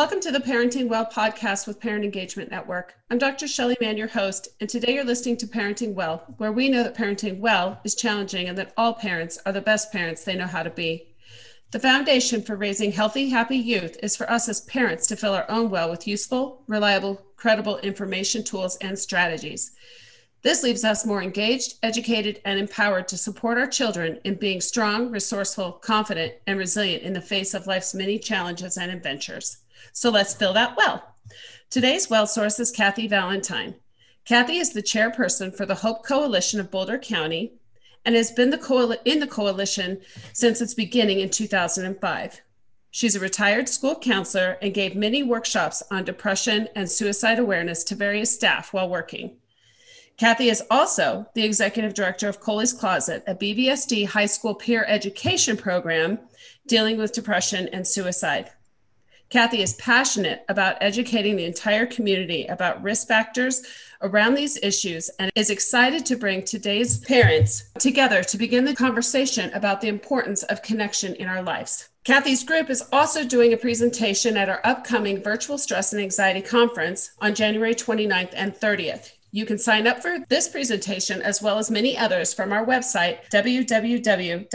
Welcome to the Parenting Well podcast with Parent Engagement Network. I'm Dr. Shelley Mann, your host, and today you're listening to Parenting Well, where we know that parenting well is challenging and that all parents are the best parents they know how to be. The foundation for raising healthy, happy youth is for us as parents to fill our own well with useful, reliable, credible information, tools, and strategies. This leaves us more engaged, educated, and empowered to support our children in being strong, resourceful, confident, and resilient in the face of life's many challenges and adventures. So let's fill that well. Today's well source is Kathy Valentine. Kathy is the chairperson for the Hope Coalition of Boulder County and has been the coal- in the coalition since its beginning in 2005. She's a retired school counselor and gave many workshops on depression and suicide awareness to various staff while working. Kathy is also the executive director of Coley's Closet, a BVSD high school peer education program dealing with depression and suicide. Kathy is passionate about educating the entire community about risk factors around these issues and is excited to bring today's parents together to begin the conversation about the importance of connection in our lives. Kathy's group is also doing a presentation at our upcoming virtual stress and anxiety conference on January 29th and 30th. You can sign up for this presentation as well as many others from our website, www.penbv.org.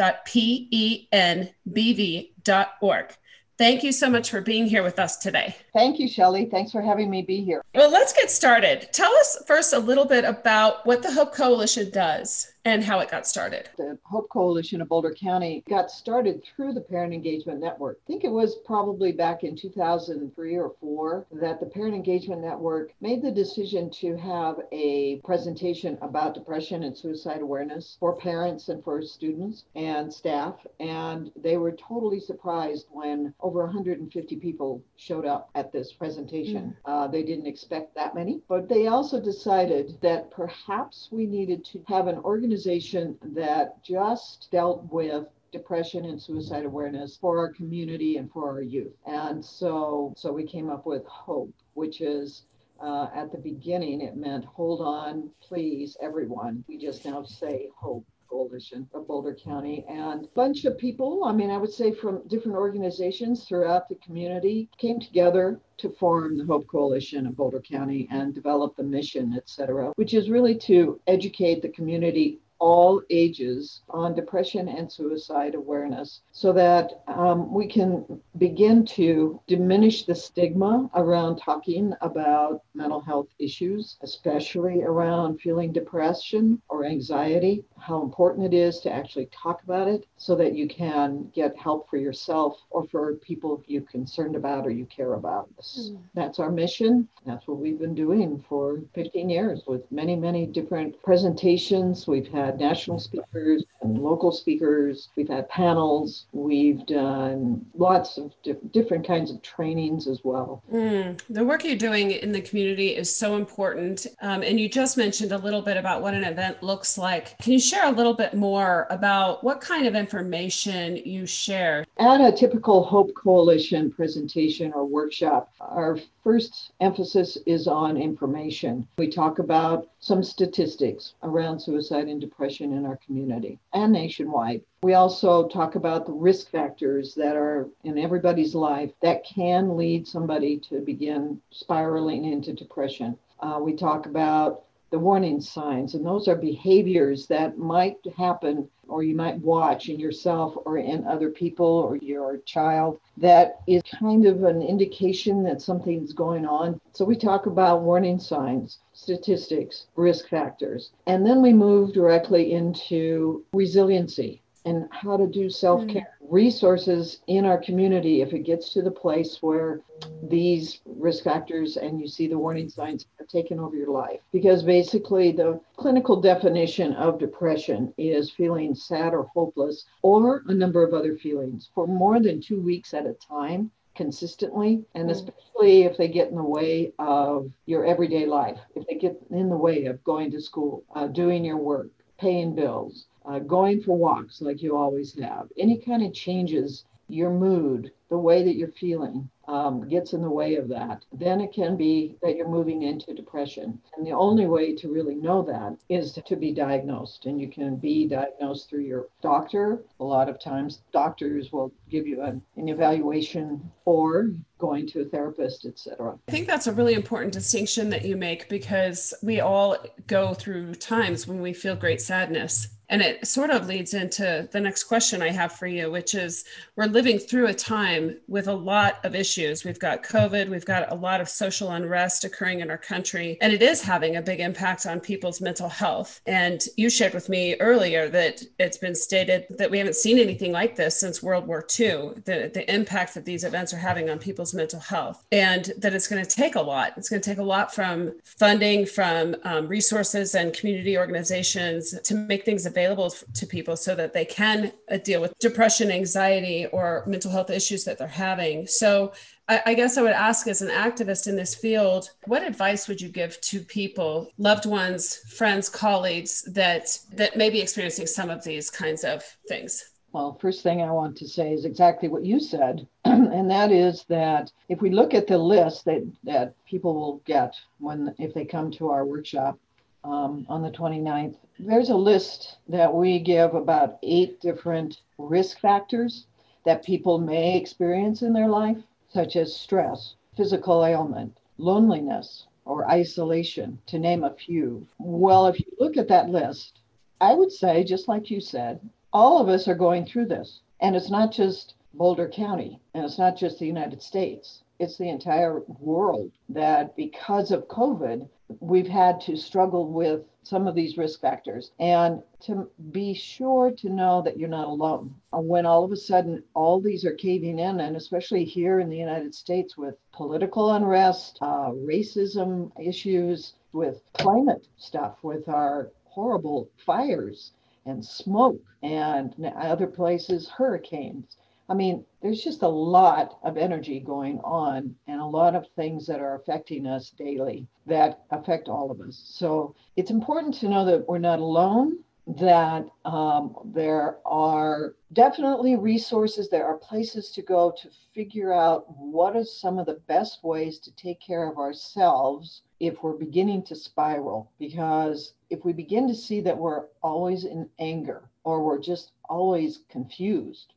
Thank you so much for being here with us today. Thank you, Shelley. Thanks for having me be here. Well, let's get started. Tell us first a little bit about what the Hope Coalition does and how it got started. The Hope Coalition of Boulder County got started through the Parent Engagement Network. I think it was probably back in 2003 or 4 that the Parent Engagement Network made the decision to have a presentation about depression and suicide awareness for parents and for students and staff. And they were totally surprised when over 150 people showed up at this presentation. Mm. Uh, they didn't expect that many, but they also decided that perhaps we needed to have an organization organization that just dealt with depression and suicide awareness for our community and for our youth. And so, so we came up with HOPE, which is uh, at the beginning, it meant hold on, please, everyone. We just now say HOPE. Coalition of Boulder County and a bunch of people, I mean, I would say from different organizations throughout the community came together to form the Hope Coalition of Boulder County and develop the mission, et cetera, which is really to educate the community all ages on depression and suicide awareness so that um, we can begin to diminish the stigma around talking about mental health issues, especially around feeling depression or anxiety, how important it is to actually talk about it so that you can get help for yourself or for people you're concerned about or you care about. Mm. That's our mission. That's what we've been doing for 15 years with many, many different presentations. We've had had national speakers and local speakers. We've had panels. We've done lots of di- different kinds of trainings as well. Mm, the work you're doing in the community is so important. Um, and you just mentioned a little bit about what an event looks like. Can you share a little bit more about what kind of information you share? At a typical Hope Coalition presentation or workshop, our first emphasis is on information. We talk about some statistics around suicide and depression in our community and nationwide. We also talk about the risk factors that are in everybody's life that can lead somebody to begin spiraling into depression. Uh, we talk about the warning signs, and those are behaviors that might happen or you might watch in yourself or in other people or your child that is kind of an indication that something's going on. So we talk about warning signs, statistics, risk factors, and then we move directly into resiliency and how to do self care. Mm. Resources in our community, if it gets to the place where these risk factors and you see the warning signs have taken over your life. Because basically, the clinical definition of depression is feeling sad or hopeless, or a number of other feelings for more than two weeks at a time consistently, and mm. especially if they get in the way of your everyday life, if they get in the way of going to school, uh, doing your work, paying bills, uh, going for walks like you always have, any kind of changes your mood, the way that you're feeling um, gets in the way of that, then it can be that you're moving into depression. And the only way to really know that is to, be diagnosed. And you can be diagnosed through your doctor. A lot of times, doctors will give you an, an evaluation or going to a therapist, etc. I think that's a really important distinction that you make because we all go through times when we feel great sadness and it sort of leads into the next question I have for you, which is we're living through a time with a lot of issues. We've got COVID, we've got a lot of social unrest occurring in our country, and it is having a big impact on people's mental health. And you shared with me earlier that it's been stated that we haven't seen anything like this since World War II, the, the impact that these events are having on people's mental health, and that it's going to take a lot. It's going to take a lot from funding, from um, resources and community organizations to make things available to people so that they can uh, deal with depression, anxiety, or mental health issues that they're having. So, I, I guess I would ask, as an activist in this field, what advice would you give to people, loved ones, friends, colleagues that that may be experiencing some of these kinds of things? Well, first thing I want to say is exactly what you said, and that is that if we look at the list that, that people will get when if they come to our workshop um, on the 29th, there's a list that we give about eight different risk factors that people may experience in their life, such as stress, physical ailment, loneliness, or isolation, to name a few. Well, if you look at that list, I would say, just like you said, all of us are going through this. And it's not just Boulder County, and it's not just the United States, it's the entire world that because of COVID, we've had to struggle with some of these risk factors. And to be sure to know that you're not alone when all of a sudden all these are caving in and especially here in the united states with political unrest uh, racism issues with climate stuff with our horrible fires and smoke and other places hurricanes I mean, there's just a lot of energy going on and a lot of things that are affecting us daily that affect all of us. So it's important to know that we're not alone, that um, there are definitely resources, there are places to go to figure out what are some of the best ways to take care of ourselves if we're beginning to spiral. Because if we begin to see that we're always in anger or we're just always confused,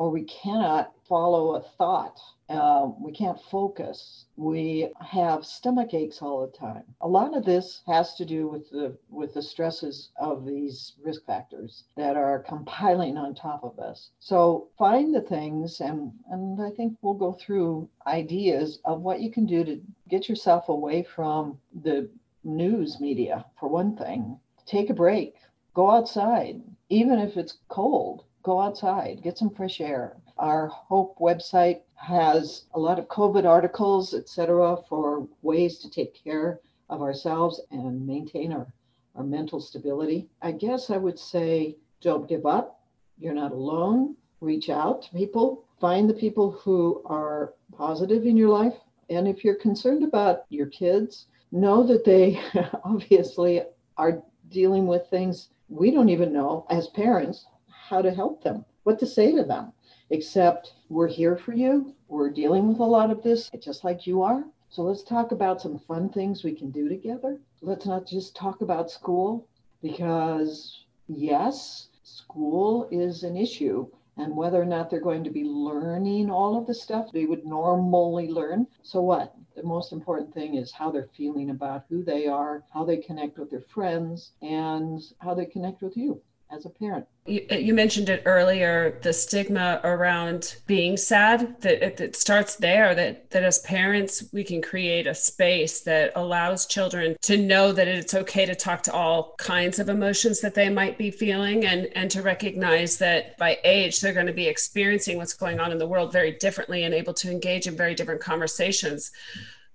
or we cannot follow a thought. Uh, we can't focus. We have stomach aches all the time. A lot of this has to do with the with the stresses of these risk factors that are compiling on top of us. So find the things, and and I think we'll go through ideas of what you can do to get yourself away from the news media. For one thing, take a break. Go outside, even if it's cold go outside, get some fresh air. Our Hope website has a lot of COVID articles, etc., for ways to take care of ourselves and maintain our, our mental stability. I guess I would say don't give up. You're not alone. Reach out to people, find the people who are positive in your life. And if you're concerned about your kids, know that they obviously are dealing with things we don't even know as parents how to help them, what to say to them, except we're here for you. We're dealing with a lot of this just like you are. So let's talk about some fun things we can do together. Let's not just talk about school because, yes, school is an issue. And whether or not they're going to be learning all of the stuff they would normally learn. So, what? The most important thing is how they're feeling about who they are, how they connect with their friends, and how they connect with you as a parent. You, you, mentioned it earlier the stigma around being sad that it, it, starts there that that as parents we can create a space that allows children to know that it's okay to talk to all kinds of emotions that they might be feeling and and to recognize that by age they're going to be experiencing what's going on in the world very differently and able to engage in very different conversations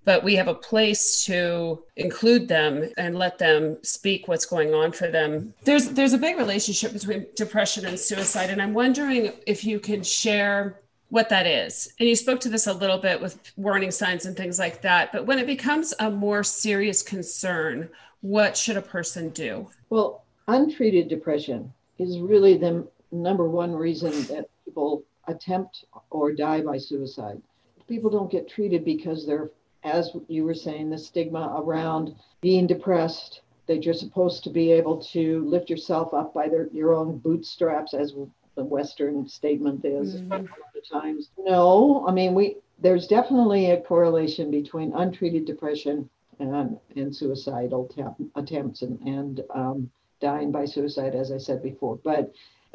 but we have a place to include them and let them speak what's going on for them. There's there's a big relationship between depression and suicide and I'm wondering if you can share what that is. And you spoke to this a little bit with warning signs and things like that, but when it becomes a more serious concern, what should a person do? Well, untreated depression is really the number one reason that people attempt or die by suicide. People don't get treated because they're, as you were saying, the stigma around being depressed, that you're supposed to be able to lift yourself up by their, your own bootstraps, as the Western statement is mm-hmm. a lot of times. No, I mean, we there's definitely a correlation between untreated depression and, and suicidal attempts and, and um, dying by suicide, as I said before. But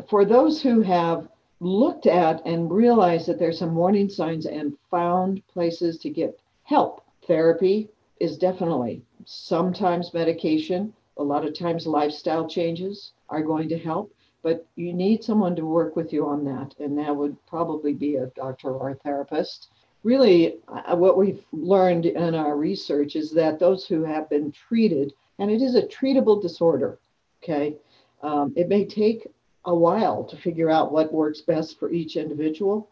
for those who have looked at and realized that there's some warning signs and found places to get help, therapy is definitely sometimes medication, a lot of times lifestyle changes are going to help. But you need someone to work with you on that, and that would probably be a doctor or a therapist. Really uh, what we've learned in our research is that those who have been treated, and it is a treatable disorder, okay, um, it may take a while to figure out what works best for each individual,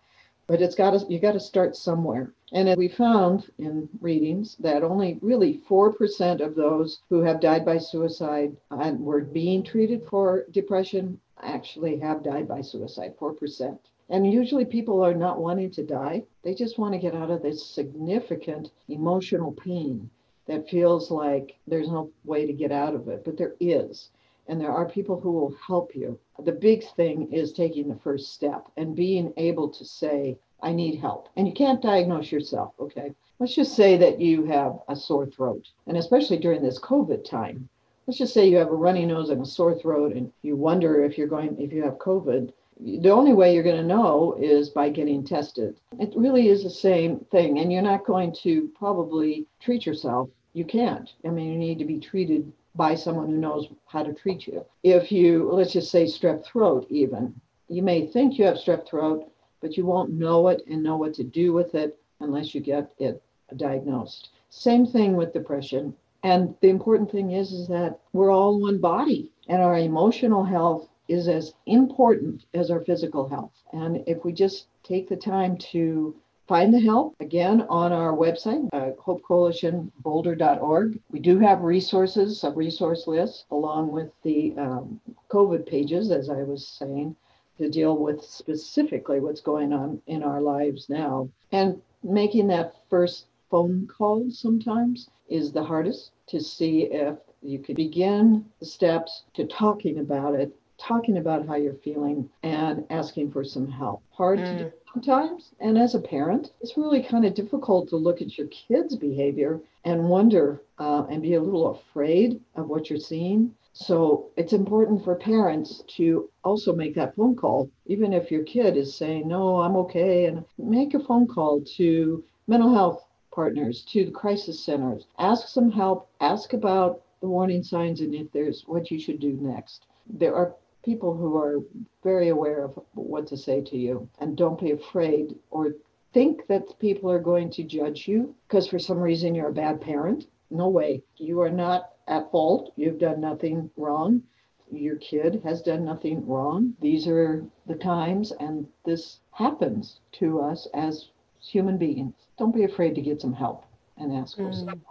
but it's got to you got to start somewhere. And we found in readings that only really 4% of those who have died by suicide and were being treated for depression actually have died by suicide, 4%. And usually people are not wanting to die. They just want to get out of this significant emotional pain that feels like there's no way to get out of it, but there is. And there are people who will help you. The big thing is taking the first step and being able to say, I need help. And you can't diagnose yourself, okay? Let's just say that you have a sore throat, and especially during this COVID time. Let's just say you have a runny nose and a sore throat, and you wonder if you're going, if you have COVID the only way you're going to know is by getting tested. It really is the same thing. And you're not going to probably treat yourself. You can't. I mean, you need to be treated by someone who knows how to treat you. If you, let's just say strep throat, even, you may think you have strep throat, but you won't know it and know what to do with it unless you get it diagnosed. Same thing with depression. And the important thing is, is that we're all one body and our emotional health is as important as our physical health. And if we just take the time to find the help again on our website uh, hopecoalitionboulder.org we do have resources a resource list along with the um, covid pages as i was saying to deal with specifically what's going on in our lives now and making that first phone call sometimes is the hardest to see if you could begin the steps to talking about it talking about how you're feeling and asking for some help. Hard mm. to do sometimes. And as a parent, it's really kind of difficult to look at your kids' behavior and wonder uh, and be a little afraid of what you're seeing. So it's important for parents to also make that phone call, even if your kid is saying, No, I'm okay, and make a phone call to mental health partners, to the crisis centers. Ask some help, ask about the warning signs and if there's what you should do next. There are people who are very aware of what to say to you and don't be afraid or think that people are going to judge you because for some reason you're a bad parent. No way. You are not at fault. You've done nothing wrong. Your kid has done nothing wrong. These are the times, and this happens to us as human beings. Don't be afraid to get some help and ask for mm. some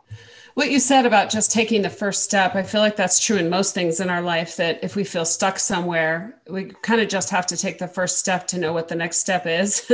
what you said about just taking the first step, I feel like that's true in most things in our life that if we feel stuck somewhere, we kind of just have to take the first step to know what the next step is.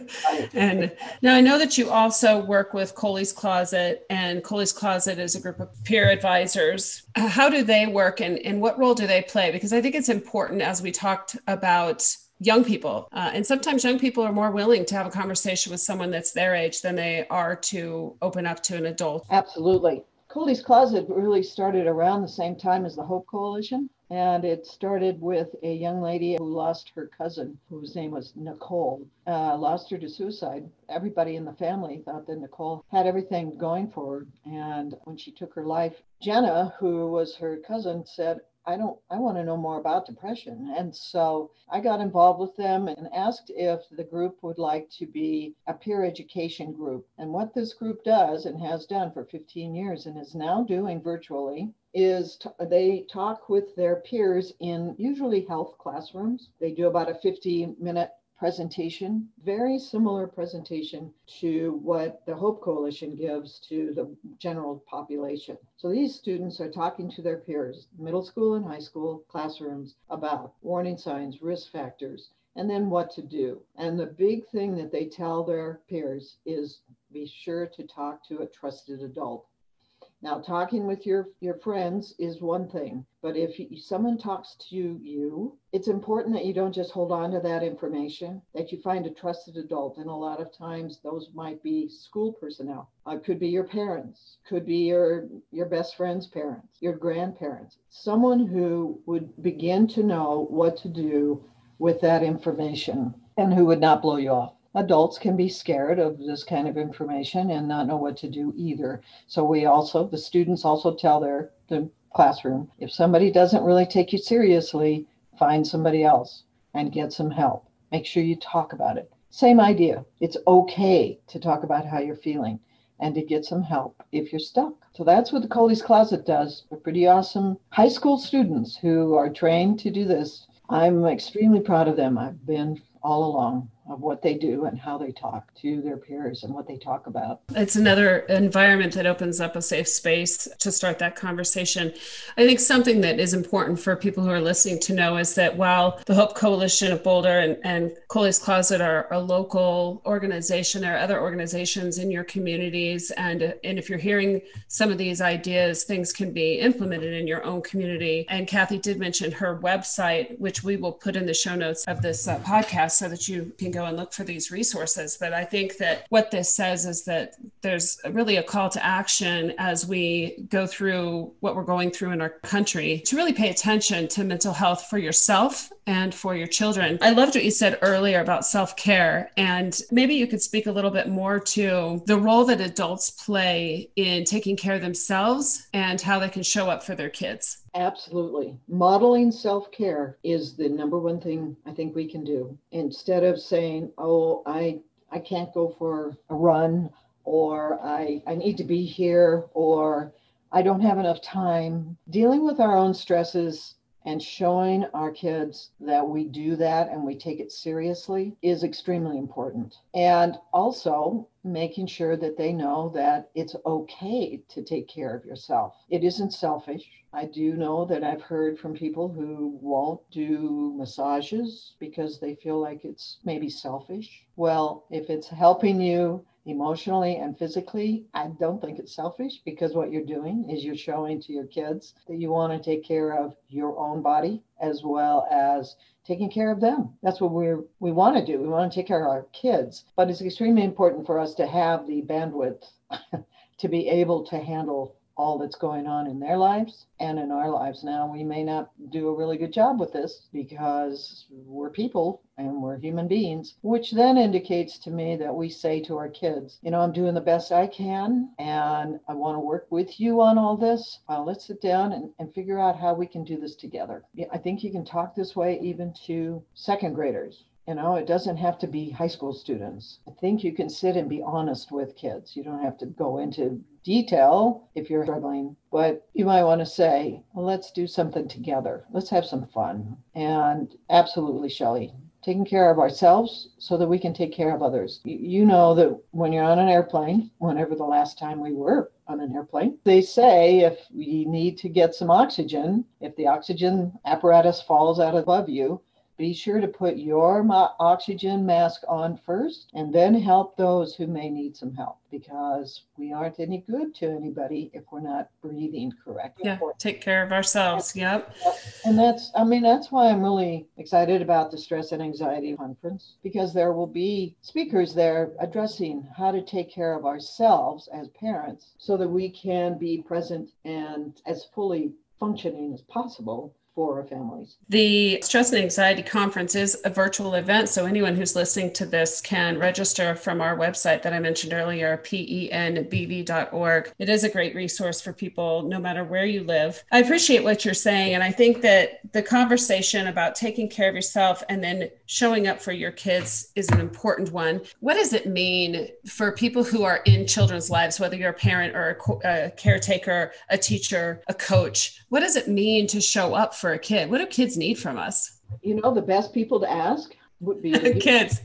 and now I know that you also work with Coley's Closet, and Coley's Closet is a group of peer advisors. How do they work and, and what role do they play? Because I think it's important as we talked about young people. Uh, and sometimes young people are more willing to have a conversation with someone that's their age than they are to open up to an adult. Absolutely. Coley's Closet really started around the same time as the Hope Coalition. And it started with a young lady who lost her cousin, whose name was Nicole, uh, lost her to suicide. Everybody in the family thought that Nicole had everything going for her. And when she took her life, Jenna, who was her cousin, said, I don't I want to know more about depression. And so I got involved with them and asked if the group would like to be a peer education group. And what this group does and has done for 15 years and is now doing virtually is t- they talk with their peers in usually health classrooms. They do about a 50 minute presentation, very similar presentation to what the Hope Coalition gives to the general population. So these students are talking to their peers, middle school and high school classrooms, about warning signs, risk factors, and then what to do. And the big thing that they tell their peers is be sure to talk to a trusted adult. Now, talking with your, your friends is one thing, but if someone talks to you, it's important that you don't just hold on to that information, that you find a trusted adult. And a lot of times those might be school personnel, uh, could be your parents, could be your, your best friend's parents, your grandparents, someone who would begin to know what to do with that information and who would not blow you off adults can be scared of this kind of information and not know what to do either. So we also, the students also tell their the classroom, if somebody doesn't really take you seriously, find somebody else and get some help. Make sure you talk about it. Same idea. It's okay to talk about how you're feeling and to get some help if you're stuck. So that's what the Coley's Closet does. We're pretty awesome high school students who are trained to do this. I'm extremely proud of them. I've been all along of what they do and how they talk to their peers and what they talk about. It's another environment that opens up a safe space to start that conversation. I think something that is important for people who are listening to know is that while the Hope Coalition of Boulder and, and Coley's Closet are a local organization, there are other organizations in your communities. And, and if you're hearing some of these ideas, things can be implemented in your own community. And Kathy did mention her website, which we will put in the show notes of this uh, podcast so that you can go and look for these resources. But I think that what this says is that there's really a call to action as we go through what we're going through in our country to really pay attention to mental health for yourself and for your children. I loved what you said earlier about self care. And maybe you could speak a little bit more to the role that adults play in taking care of themselves and how they can show up for their kids. Absolutely. Modeling self care is the number one thing I think we can do. Instead of saying, oh, I, I can't go for a run, or I, I need to be here, or I don't have enough time. Dealing with our own stresses and showing our kids that we do that and we take it seriously is extremely important. And also making sure that they know that it's okay to take care of yourself. It isn't selfish. I do know that I've heard from people who won't do massages because they feel like it's maybe selfish. Well, if it's helping you emotionally and physically, I don't think it's selfish because what you're doing is you're showing to your kids that you want to take care of your own body as well as taking care of them. That's what we're we want to do. We want to take care of our kids, but it's extremely important for us to have the bandwidth to be able to handle all that's going on in their lives and in our lives. Now, we may not do a really good job with this because we're people and we're human beings, which then indicates to me that we say to our kids, you know, I'm doing the best I can and I want to work with you on all this. Uh, let's sit down and, and figure out how we can do this together. I think you can talk this way even to second graders you know, it doesn't have to be high school students. I think you can sit and be honest with kids. You don't have to go into detail if you're struggling, but you might want to say, well, let's do something together. Let's have some fun. And absolutely, Shelley, taking care of ourselves so that we can take care of others. You know that when you're on an airplane, whenever the last time we were on an airplane, they say if we need to get some oxygen, if the oxygen apparatus falls out above you, be sure to put your oxygen mask on first and then help those who may need some help because we aren't any good to anybody if we're not breathing correctly. Yeah, take care of ourselves. Yep. And that's, I mean, that's why I'm really excited about the Stress and Anxiety Conference because there will be speakers there addressing how to take care of ourselves as parents so that we can be present and as fully functioning as possible for our families. The Stress and Anxiety Conference is a virtual event, so anyone who's listening to this can register from our website that I mentioned earlier, penbv.org. It is a great resource for people no matter where you live. I appreciate what you're saying, and I think that the conversation about taking care of yourself and then showing up for your kids is an important one. What does it mean for people who are in children's lives, whether you're a parent or a, a caretaker, a teacher, a coach? What does it mean to show up for a kid? What do kids need from us? You know, the best people to ask would be the kids.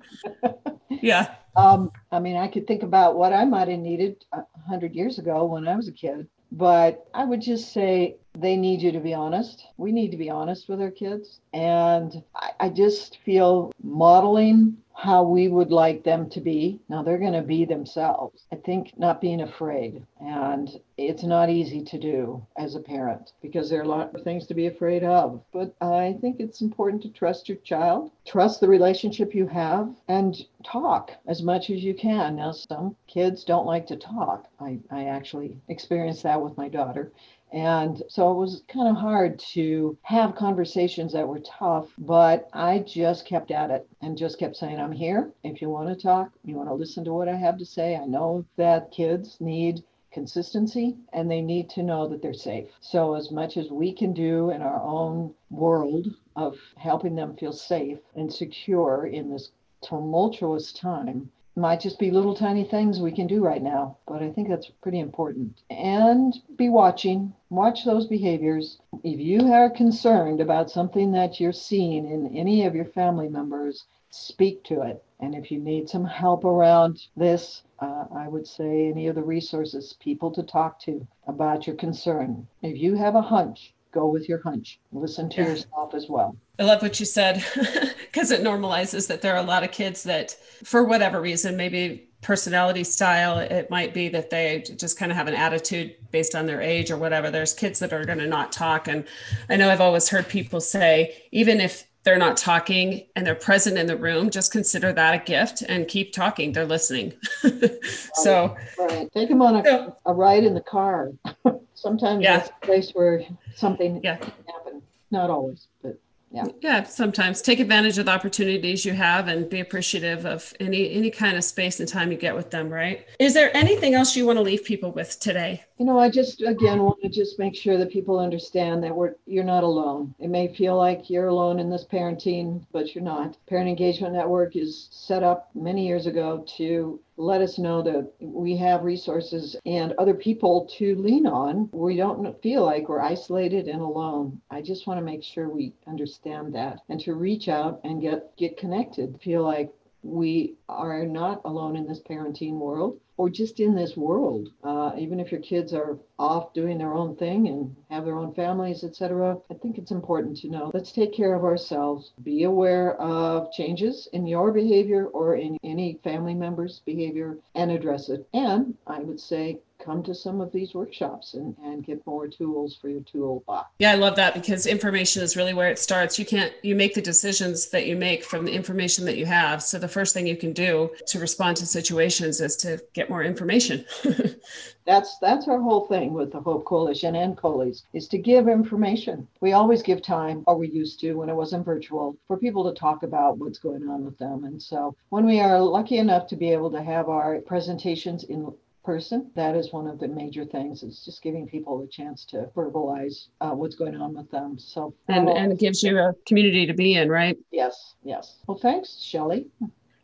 yeah. Um, I mean, I could think about what I might have needed a hundred years ago when I was a kid, but I would just say they need you to be honest. We need to be honest with our kids. And I, I just feel modeling how we would like them to be. Now they're going to be themselves. I think not being afraid. And it's not easy to do as a parent because there are a lot of things to be afraid of. But I think it's important to trust your child, trust the relationship you have, and talk as much as you can. Now, some kids don't like to talk. I, I actually experienced that with my daughter. And so it was kind of hard to have conversations that were tough, but I just kept at it and just kept saying, I'm here. If you want to talk, you want to listen to what I have to say. I know that kids need consistency and they need to know that they're safe. So, as much as we can do in our own world of helping them feel safe and secure in this tumultuous time, might just be little tiny things we can do right now, but I think that's pretty important. And be watching, watch those behaviors. If you are concerned about something that you're seeing in any of your family members, speak to it. And if you need some help around this, uh, I would say any of the resources, people to talk to about your concern. If you have a hunch, go with your hunch. Listen to yeah. yourself as well. I love what you said because it normalizes that there are a lot of kids that, for whatever reason, maybe personality style, it might be that they just kind of have an attitude based on their age or whatever. There's kids that are going to not talk. And I know I've always heard people say, even if they're not talking and they're present in the room, just consider that a gift and keep talking. They're listening. so, right. take them on a, a ride in the car. Sometimes yeah. that's a place where something yeah. can happen. Not always, but yeah. Yeah sometimes. Take advantage of the opportunities you have and be appreciative of any any kind of space and time you get with them right? Is there anything else you want to leave people with today? You know i just again want to just make sure that people understand that we're you're not alone. It may feel like you're alone in this parenting but you're not. Parent engagement network is set up many years ago to let us know that we have resources and other people to lean on. We don't feel like we're isolated and alone. I just want to make sure we understand that and to reach out and get get connected. Feel like we are not alone in this parenting world or just in this world. Uh, even if your kids are off doing their own thing and have their own families, etc., I think it's important to know let's take care of ourselves. Be aware of changes in your behavior or in any family member's behavior and address it. And I would say come to some of these workshops and, and get more tools for your toolbox. Yeah, I love that because information is really where it starts. You can't, you make the decisions that you make from the information that you have. So the first thing you can do to respond to situations is to get more information. that's that's our whole thing with the Hope Coalition and Coley's is to give information. We always give time, or we used to when it wasn't virtual, for people to talk about what's going on with them. And so when we are lucky enough to be able to have our presentations in person. That is one of the major things. Is just giving people a chance to verbalize uh, what's going on with them. So and and it gives you a community to be in, right? Yes, yes. Well, thanks, Shelley.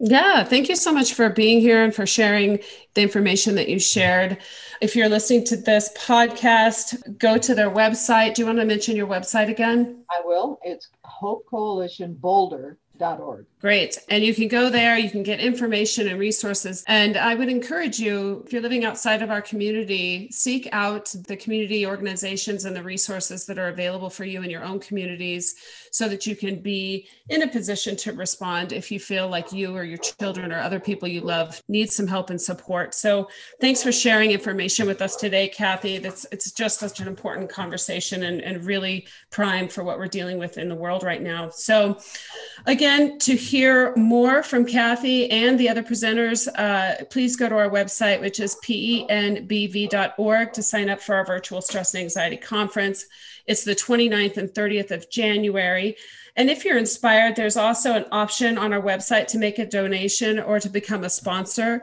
Yeah, thank you so much for being here and for sharing the information that you shared. If you're listening to this podcast, go to their website. Do you want to mention your website again? I will. It's Hope Coalition Boulder Org. Great. And you can go there, you can get information and resources. And I would encourage you, if you're living outside of our community, seek out the community organizations and the resources that are available for you in your own communities so that you can be in a position to respond if you feel like you or your children or other people you love need some help and support. So thanks for sharing information with us today, Kathy. That's it's just such an important conversation and, and really prime for what we're dealing with in the world right now. So again, to hear more from Kathy and the other presenters, uh, please go to our website, which is penbv.org to sign up for our virtual stress and anxiety conference. It's the 29th and 30th of January. And if you're inspired, there's also an option on our website to make a donation or to become a sponsor.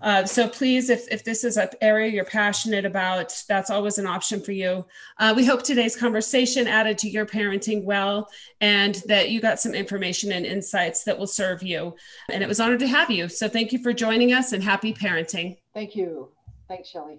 Uh, so please, if, if this is an area you're passionate about, that's always an option for you. Uh, we hope today's conversation added to your parenting well and that you got some information and insights that will serve you. And it was honored to have you. So thank you for joining us and happy parenting. Thank you. Thanks, Shelley.